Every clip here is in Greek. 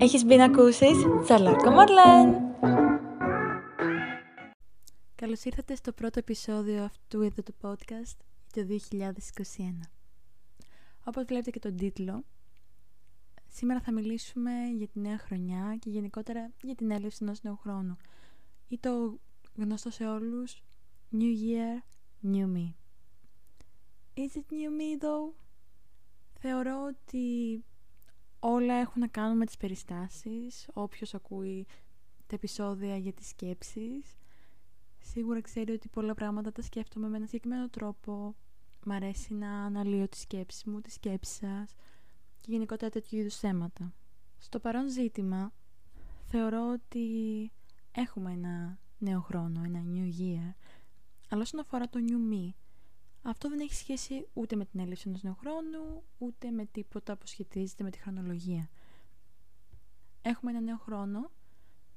Έχεις μπει να ακούσεις Τσαλάκο Μαρλέν. Καλώς ήρθατε στο πρώτο επεισόδιο αυτού εδώ του podcast το 2021. Όπως βλέπετε και τον τίτλο, σήμερα θα μιλήσουμε για τη νέα χρονιά και γενικότερα για την έλευση ενός νέου χρόνου ή το γνωστό σε όλους New Year, New Me. Is it new me though? Θεωρώ ότι όλα έχουν να κάνουν με τις περιστάσεις. Όποιος ακούει τα επεισόδια για τις σκέψεις, σίγουρα ξέρει ότι πολλά πράγματα τα σκέφτομαι με έναν συγκεκριμένο τρόπο. Μ' αρέσει να αναλύω τις σκέψεις μου, τις σκέψεις σας και γενικότερα τέτοιου είδους θέματα. Στο παρόν ζήτημα, θεωρώ ότι έχουμε ένα νέο χρόνο, ένα new year, αλλά όσον αφορά το new me, αυτό δεν έχει σχέση ούτε με την έλευση ενός νέου χρόνου, ούτε με τίποτα που σχετίζεται με τη χρονολογία. Έχουμε ένα νέο χρόνο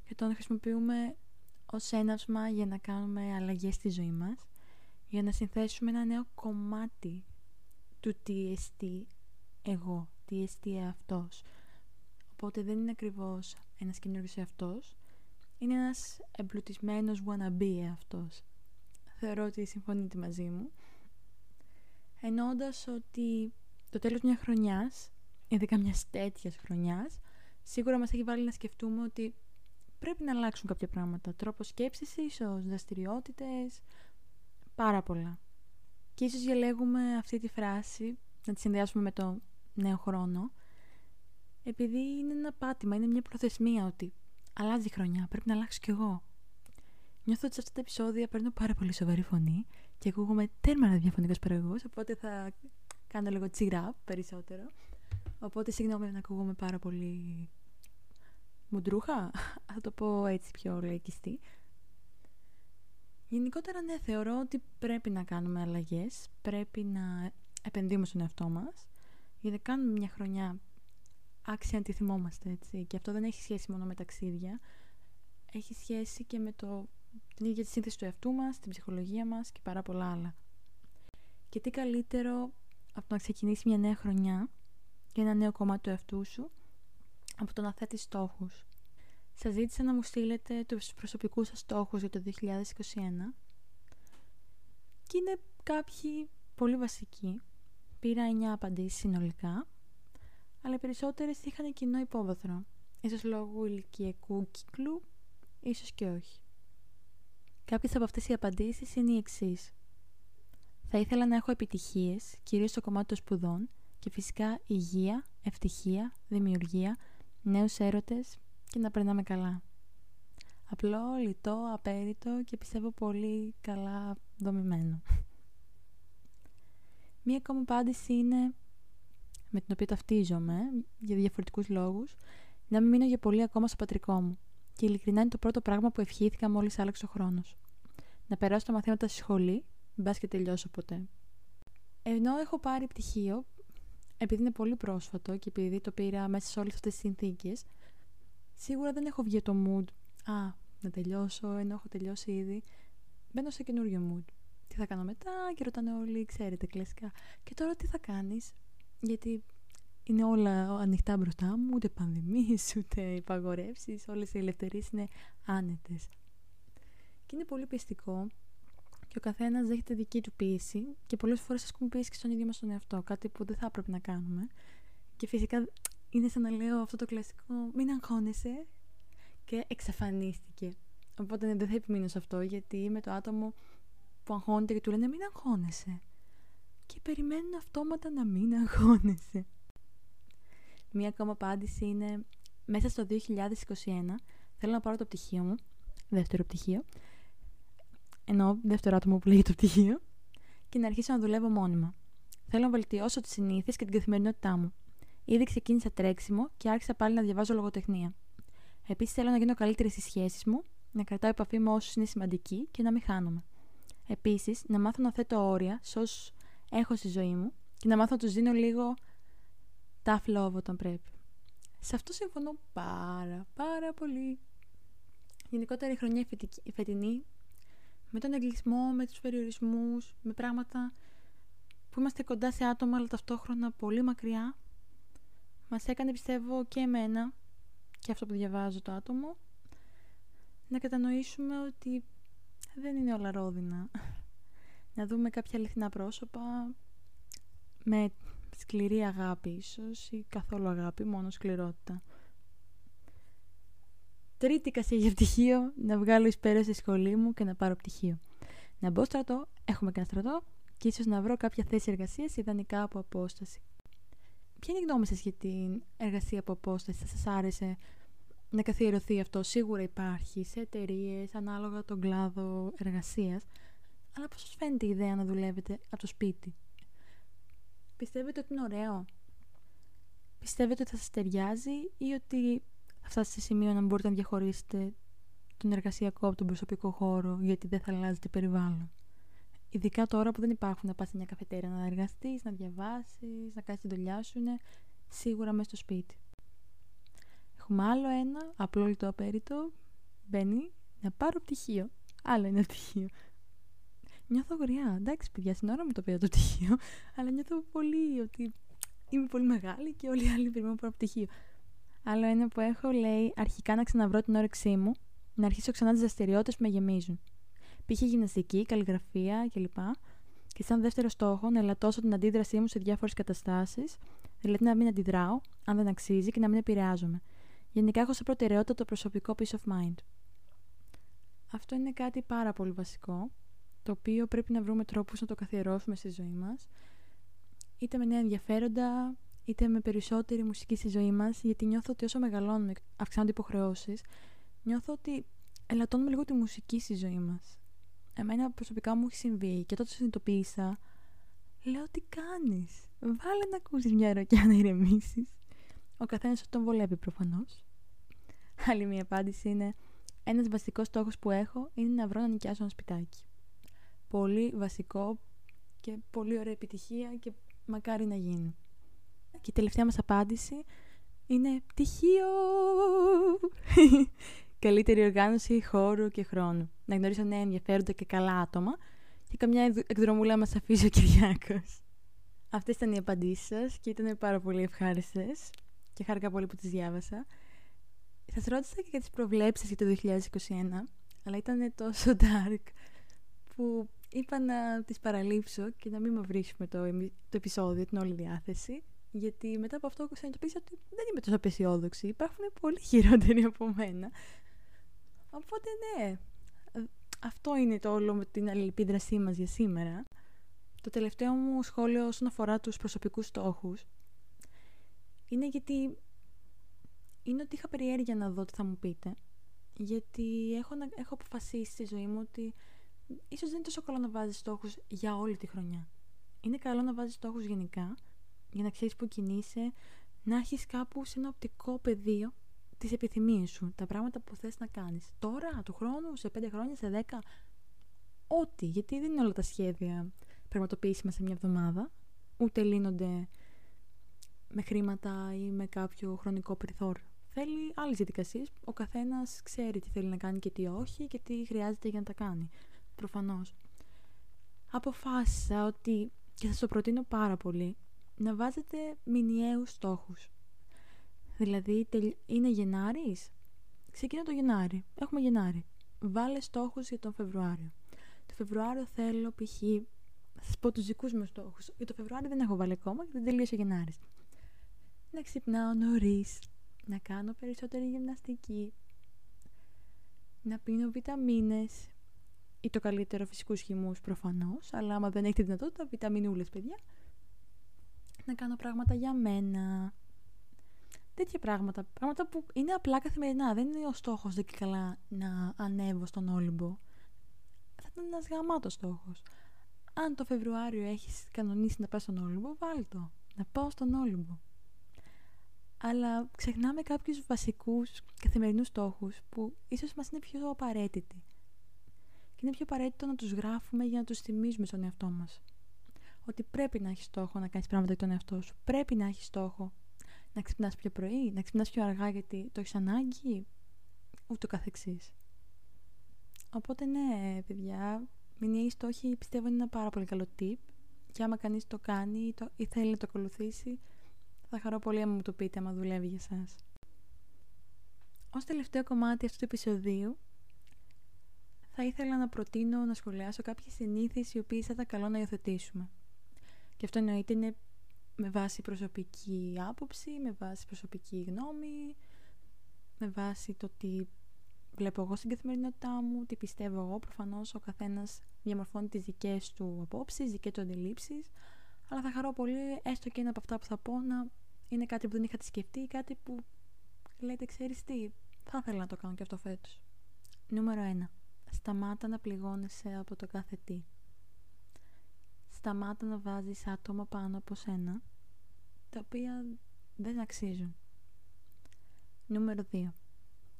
και τον χρησιμοποιούμε ως έναυσμα για να κάνουμε αλλαγές στη ζωή μας, για να συνθέσουμε ένα νέο κομμάτι του τι εστί εγώ, τι εστί αυτός. Οπότε δεν είναι ακριβώς ένας καινούργιος εαυτός, είναι ένας εμπλουτισμένος wannabe αυτός. Θεωρώ ότι συμφωνείτε μαζί μου εννοώντας ότι το τέλος μιας χρονιάς, ειδικά μιας τέτοιας χρονιάς, σίγουρα μας έχει βάλει να σκεφτούμε ότι πρέπει να αλλάξουν κάποια πράγματα. Τρόπος σκέψης ίσως, δραστηριότητες, πάρα πολλά. Και ίσως διαλέγουμε αυτή τη φράση, να τη συνδυάσουμε με το νέο χρόνο, επειδή είναι ένα πάτημα, είναι μια προθεσμία ότι αλλάζει η χρονιά, πρέπει να αλλάξω κι εγώ. Νιώθω ότι σε αυτά τα επεισόδια παίρνω πάρα πολύ σοβαρή φωνή και ακούγομαι τέρμα ραδιοφωνικός παραγωγός, οπότε θα κάνω λίγο τσιρά περισσότερο. Οπότε συγγνώμη αν ακούγομαι πάρα πολύ μουντρούχα, θα το πω έτσι πιο λαϊκιστή. Γενικότερα ναι, θεωρώ ότι πρέπει να κάνουμε αλλαγές, πρέπει να επενδύουμε στον εαυτό μας, γιατί κάνουμε μια χρονιά άξια να τη θυμόμαστε, έτσι. Και αυτό δεν έχει σχέση μόνο με ταξίδια, έχει σχέση και με το την ίδια τη σύνθεση του εαυτού μας, την ψυχολογία μας και πάρα πολλά άλλα. Και τι καλύτερο από το να ξεκινήσεις μια νέα χρονιά και ένα νέο κομμάτι του εαυτού σου από το να θέτεις στόχους. Σας ζήτησα να μου στείλετε τους προσωπικούς σας στόχους για το 2021 και είναι κάποιοι πολύ βασικοί. Πήρα 9 απαντήσεις συνολικά, αλλά οι περισσότερες είχαν κοινό υπόβαθρο. Ίσως λόγω ηλικιακού κύκλου, ίσως και όχι. Κάποιες από αυτές οι απαντήσεις είναι οι εξής. Θα ήθελα να έχω επιτυχίες, κυρίως στο κομμάτι των σπουδών και φυσικά υγεία, ευτυχία, δημιουργία, νέους έρωτες και να περνάμε καλά. Απλό, λιτό, απέριτο και πιστεύω πολύ καλά δομημένο. Μία ακόμα απάντηση είναι, με την οποία ταυτίζομαι, για διαφορετικούς λόγους, να μην μείνω για πολύ ακόμα στο πατρικό μου. Και ειλικρινά είναι το πρώτο πράγμα που ευχήθηκα μόλις άλλαξε ο χρόνος να περάσω τα μαθήματα στη σχολή, μπας και τελειώσω ποτέ. Ενώ έχω πάρει πτυχίο, επειδή είναι πολύ πρόσφατο και επειδή το πήρα μέσα σε όλες αυτές τις συνθήκες, σίγουρα δεν έχω βγει το mood «Α, να τελειώσω, ενώ έχω τελειώσει ήδη». Μπαίνω σε καινούριο mood. Τι θα κάνω μετά; και ρωτάνε όλοι, ξέρετε, κλασικά. Και τώρα τι θα κάνεις, γιατί είναι όλα ανοιχτά μπροστά μου, ούτε πανδημίες, ούτε υπαγορεύσεις, όλες οι ελευθερίες είναι άνετες. Και είναι πολύ πιστικό και ο καθένας δέχεται δική του πίεση και πολλές φορές ασκούμε πίεση και στον ίδιο μας τον εαυτό. Κάτι που δεν θα έπρεπε να κάνουμε. Και φυσικά είναι σαν να λέω αυτό το κλασικό Μην αγχώνεσαι. Και εξαφανίστηκε. Οπότε ναι, δεν θα επιμείνω σε αυτό γιατί είμαι το άτομο που αγχώνεται και του λένε Μην αγχώνεσαι. Και περιμένουν αυτόματα να μην αγχώνεσαι. Μία ακόμα απάντηση είναι μέσα στο 2021 θέλω να πάρω το πτυχίο μου, δεύτερο πτυχίο, ενώ δεύτερο άτομο που λέγεται το πτυχίο, και να αρχίσω να δουλεύω μόνιμα. Θέλω να βελτιώσω τις συνήθειες και την καθημερινότητά μου. Ήδη ξεκίνησα τρέξιμο και άρχισα πάλι να διαβάζω λογοτεχνία. Επίσης θέλω να γίνω καλύτερη στις σχέσεις μου, να κρατάω επαφή με όσους είναι σημαντικοί και να μην χάνομαι. Επίσης, να μάθω να θέτω όρια σε όσους έχω στη ζωή μου και να μάθω να τους δίνω λίγο tough love όταν πρέπει. Σε αυτό συμφωνώ πάρα πάρα πολύ. Γενικότερα η χρονιά η φετινή με τον εγκλισμό, με τους περιορισμούς, με πράγματα που είμαστε κοντά σε άτομα αλλά ταυτόχρονα πολύ μακριά μας έκανε πιστεύω και εμένα και αυτό που διαβάζω το άτομο να κατανοήσουμε ότι δεν είναι όλα ρόδινα. Να δούμε κάποια αληθινά πρόσωπα με σκληρή αγάπη ίσως ή καθόλου αγάπη, μόνο σκληρότητα. Τρίτη κασία για πτυχίο, να βγάλω εις πέρας στη σχολή μου και να πάρω πτυχίο. Να μπω στρατό, έχουμε και ένα στρατό, και ίσως να βρω κάποια θέση εργασίας ιδανικά από απόσταση. Ποια είναι η γνώμη σας για την εργασία από απόσταση, θα σας άρεσε να καθιερωθεί αυτό; Σίγουρα υπάρχει σε εταιρείες, ανάλογα τον κλάδο εργασίας, αλλά πώς σας φαίνεται η ιδέα να δουλεύετε από το σπίτι; Πιστεύετε ότι είναι ωραίο; Πιστεύετε ότι θα σας ταιριάζει ή ότι θα φτάσετε σε σημείο να μπορείτε να διαχωρίσετε τον εργασιακό από τον προσωπικό χώρο γιατί δεν θα αλλάζετε περιβάλλον; Ειδικά τώρα που δεν υπάρχουν να πας σε μια καφετέρια να εργαστείς, να διαβάσεις, να κάνεις τη δουλειά σου, είναι σίγουρα μέσα στο σπίτι. Έχουμε άλλο ένα, απλό λιτό απέριτο, μπαίνει, να πάρω πτυχίο. Άλλο ένα πτυχίο. Νιώθω γριά. Εντάξει, παιδιά, στην ώρα μου το πήρα το πτυχίο, αλλά νιώθω πολύ ότι είμαι πολύ μεγάλη και όλοι οι άλλοι περιμένουν να πάρω πτυχίο. Άλλο ένα που έχω λέει αρχικά να ξαναβρω την όρεξή μου, να αρχίσω ξανά τις δραστηριότητες που με γεμίζουν π.χ. γυμναστική, καλλιγραφία κλπ. Και σαν δεύτερο στόχο να ελαττώσω την αντίδρασή μου σε διάφορες καταστάσεις, δηλαδή να μην αντιδράω, αν δεν αξίζει και να μην επηρεάζομαι. Γενικά έχω σε προτεραιότητα το προσωπικό peace of mind. Αυτό είναι κάτι πάρα πολύ βασικό, το οποίο πρέπει να βρούμε τρόπους να το καθιερώσουμε στη ζωή μας, είτε με νέα ενδιαφέροντα, είτε με περισσότερη μουσική στη ζωή μας, γιατί νιώθω ότι όσο μεγαλώνουμε, αυξάνονται υποχρεώσεις, νιώθω ότι ελαττώνουμε λίγο τη μουσική στη ζωή μας. Εμένα προσωπικά μου έχει συμβεί και τότε συνειδητοποίησα λέω τι κάνεις; Βάλε να ακούσεις μια ροκιά να ηρεμήσεις. ο καθένας τον βολεύει προφανώς. Άλλη μια απάντηση είναι ένας βασικός στόχος που έχω είναι να βρω να νοικιάσω ένα σπιτάκι πολύ βασικό και πολύ ωραία επιτυχία και μακάρι να γίνει και η τελευταία μας απάντηση είναι πτυχίο καλύτερη οργάνωση χώρου και χρόνου. Να γνωρίσω νέα ενδιαφέροντα και καλά άτομα και καμιά εκδρομούλα μα αφήσει ο Κυριάκος. Αυτές ήταν οι απαντήσεις σας και ήταν πάρα πολύ ευχάριστες και χάρηκα πολύ που τις διάβασα. Σας ρώτησα και για τις προβλέψεις για το 2021, αλλά ήταν τόσο dark που είπα να τις παραλείψω και να μην μαυρίσουμε το, το επεισόδιο, την όλη διάθεση. Γιατί μετά από αυτό συνειδητοποίησα ότι δεν είμαι τόσο απεσιόδοξη. Υπάρχουν πολύ χειρότεροι από μένα. Οπότε ναι, αυτό είναι το όλο με την αλληλεπίδρασή μας για σήμερα. Το τελευταίο μου σχόλιο όσον αφορά τους προσωπικούς στόχους είναι γιατί είναι ότι είχα περιέργεια να δω τι θα μου πείτε. Γιατί έχω, έχω αποφασίσει στη ζωή μου ότι ίσως δεν είναι τόσο καλό να βάζεις στόχους για όλη τη χρονιά. Είναι καλό να βάζεις στόχους γενικά, για να ξέρεις που κινείσαι, να έχεις κάπου σε ένα οπτικό πεδίο τις επιθυμίες σου, τα πράγματα που θες να κάνεις. Τώρα, του χρόνου, σε πέντε χρόνια, σε δέκα, ό,τι. Γιατί δεν είναι όλα τα σχέδια πραγματοποιήσιμα σε μια εβδομάδα, ούτε λύνονται με χρήματα ή με κάποιο χρονικό περιθώριο. Θέλει άλλες διαδικασίες. Ο καθένας ξέρει τι θέλει να κάνει και τι όχι και τι χρειάζεται για να τα κάνει. Προφανώς. Αποφάσισα ότι, και θα σα το προτείνω πάρα πολύ, να βάζετε μηνιαίους στόχους. Δηλαδή, είναι Γενάρης; Ξεκινά το Γενάρη. Έχουμε Γενάρη. Βάλε στόχους για τον Φεβρουάριο. Το Φεβρουάριο θέλω π.χ. Θα σα πω τους δικούς μου στόχους. Για το Φεβρουάριο δεν έχω βάλει ακόμα γιατί δεν τελείωσε Γενάρης. Να ξυπνάω νωρίς. Να κάνω περισσότερη γυμναστική. Να πίνω βιταμίνες. Ή το καλύτερο φυσικού χυμού προφανώς. Αλλά άμα δεν έχετε δυνατότητα, βιταμινούλες, παιδιά. Να κάνω πράγματα για μένα τέτοια πράγματα. Πράγματα που είναι απλά καθημερινά. Δεν είναι ο στόχος δεν και καλά να ανέβω στον Όλυμπο. Θα ήταν ένας γαμάτος στόχος. Αν το Φεβρουάριο έχεις κανονίσει να πας στον Όλυμπο, βάλει το. Να πάω στον Όλυμπο. Αλλά ξεχνάμε κάποιους βασικούς καθημερινούς στόχους που ίσως μας είναι πιο απαραίτητοι. Και είναι πιο απαραίτητο να τους γράφουμε για να τους θυμίζουμε στον εαυτό μας. Ότι πρέπει να έχεις στόχο να κάνεις πράγματα για τον εαυτό σου. Πρέπει να έχεις στόχο να ξυπνάς πιο πρωί, να ξυπνάς πιο αργά γιατί το έχεις ανάγκη, ούτω καθεξής. Οπότε ναι, παιδιά, μηνιαίοι στόχοι πιστεύω είναι ένα πάρα πολύ καλό tip και άμα κανείς το κάνει ή, το, ή θέλει να το ακολουθήσει, θα χαρώ πολύ άμα μου το πείτε άμα δουλεύει για σας. Ως τελευταίο κομμάτι αυτού του επεισοδίου θα ήθελα να προτείνω να σχολιάσω κάποιες συνήθειες οι οποίες θα ήταν καλό να υιοθετήσουμε. Και αυτό εννοείται είναι με βάση προσωπική άποψη, με βάση προσωπική γνώμη, με βάση το τι βλέπω εγώ στην καθημερινότητά μου, τι πιστεύω εγώ. Προφανώς ο καθένας διαμορφώνει τις δικές του απόψεις, δικές του αντιλήψεις, αλλά θα χαρώ πολύ έστω και ένα από αυτά που θα πω να είναι κάτι που δεν είχατε σκεφτεί, κάτι που λέτε ξέρεις τι, θα ήθελα να το κάνω και αυτό φέτος. Νούμερο 1. Σταμάτα να πληγώνεσαι από το κάθε τι. Σταμάτα να βάζεις άτομα πάνω από σένα, τα οποία δεν αξίζουν. Νούμερο 2.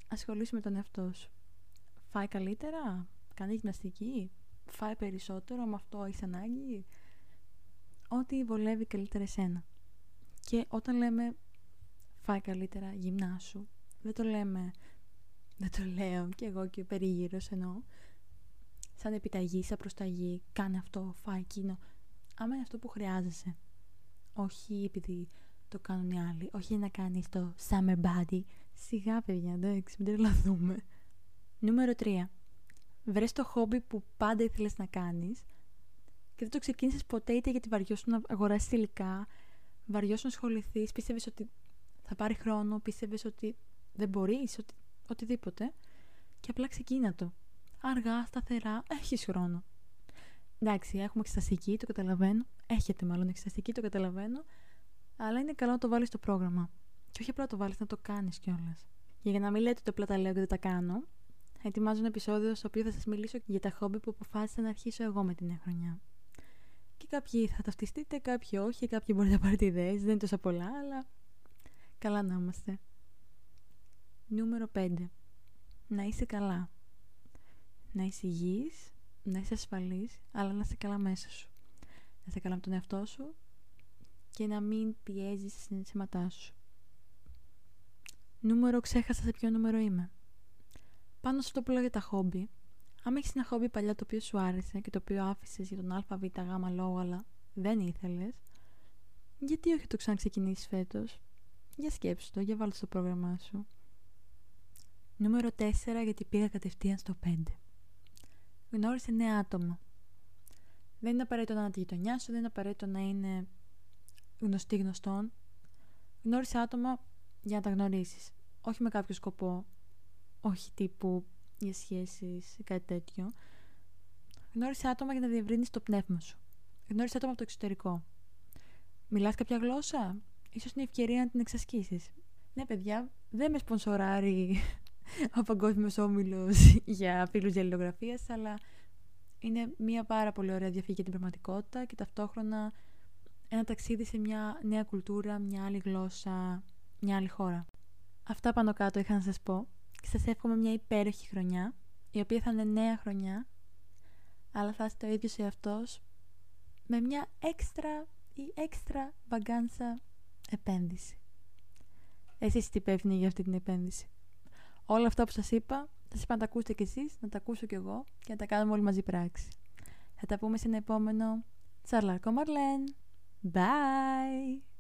Ασχολήσου με τον εαυτό σου. Φάει καλύτερα, κάνει γυμναστική, φάει περισσότερο, με αυτό έχεις ανάγκη; Ό,τι βολεύει καλύτερα εσένα. Και όταν λέμε φάει καλύτερα, γυμνάσου, δεν το λέμε δεν το λέω και εγώ και ο περίγυρος εννοώ. Σαν επιταγή, σαν προσταγή, κάνε αυτό, φάει εκείνο. Άμα είναι αυτό που χρειάζεσαι. Όχι επειδή το κάνουν οι άλλοι. Όχι να κάνεις το summer body. Σιγά παιδιά, εντάξει, μην τρελαθούμε. Νούμερο 3. Βρες το χόμπι που πάντα ήθελες να κάνεις και δεν το ξεκίνησες ποτέ είτε γιατί βαριώσουν να αγοράσεις υλικά, βαριώσουν να ασχοληθείς, πίστευες ότι θα πάρει χρόνο, πίστευες ότι δεν μπορείς, ότι οτιδήποτε και απλά ξεκίνα το. Αργά, σταθερά, έχεις χρόνο. Εντάξει, έχουμε εξεταστική, το καταλαβαίνω. Έχετε μάλλον εξεταστική, το καταλαβαίνω. Αλλά είναι καλό να το βάλεις στο πρόγραμμα. Και όχι απλά να το βάλεις, να το κάνεις κιόλας. Και για να μην λέτε ότι απλά τα λέω και δεν τα κάνω, ετοιμάζω ένα επεισόδιο στο οποίο θα σας μιλήσω για τα χόμπι που αποφάσισα να αρχίσω εγώ με την νέα χρονιά. Και κάποιοι θα ταυτιστείτε, κάποιοι όχι, κάποιοι μπορείτε να πάρετε ιδέες, δεν είναι τόσα πολλά, αλλά καλά να είμαστε. Νούμερο 5. Να είσαι καλά. Να είσαι υγιής, να είσαι ασφαλής, αλλά να είσαι καλά μέσα σου. Να είσαι καλά με τον εαυτό σου και να μην πιέζεις τα συναισθήματά σου. Νούμερο ξέχασα σε ποιο νούμερο είμαι. Πάνω σε αυτό που λέω για τα χόμπι, άμα έχεις ένα χόμπι παλιά το οποίο σου άρεσε και το οποίο άφησες για τον ΑΒ γ λόγο, αλλά δεν ήθελες, γιατί όχι το ξαναξεκινήσεις φέτος; Για σκέψου το, για βάλω στο πρόγραμμά σου. Νούμερο 4 γιατί πήγα κατευθείαν στο 5. Γνώρισε νέα άτομα. Δεν είναι απαραίτητο να είναι τη γειτονιά σου, δεν είναι απαραίτητο να είναι γνωστή γνωστών. Γνώρισε άτομα για να τα γνωρίσεις. Όχι με κάποιο σκοπό. Όχι τύπου για σχέσεις ή κάτι τέτοιο. Γνώρισε άτομα για να διευρύνεις το πνεύμα σου. Γνώρισε άτομα από το εξωτερικό. Μιλάς κάποια γλώσσα; Ίσως είναι η ευκαιρία να την εξασκήσεις. Ναι, παιδιά, δεν με σπονσοράρει ο Παγκόσμιος Όμιλος για φίλου διαλληλογραφία, αλλά είναι μια πάρα πολύ ωραία διαφυγή για την πραγματικότητα και ταυτόχρονα ένα ταξίδι σε μια νέα κουλτούρα, μια άλλη γλώσσα, μια άλλη χώρα. Αυτά πάνω κάτω είχα να σας πω και σας εύχομαι μια υπέροχη χρονιά, η οποία θα είναι νέα χρονιά, αλλά θα είστε ο ίδιος εαυτός με μια έξτρα ή έξτρα βαγκάνσα επένδυση. Εσείς τι υπεύθυνοι για αυτή την επένδυση; Όλα αυτά που σας είπα, θα σας είπα να τα ακούσετε κι εσείς, να τα ακούσω κι εγώ και να τα κάνουμε όλοι μαζί πράξη. Θα τα πούμε σε ένα επόμενο Τσαρλάρκο Μαρλέν. Bye!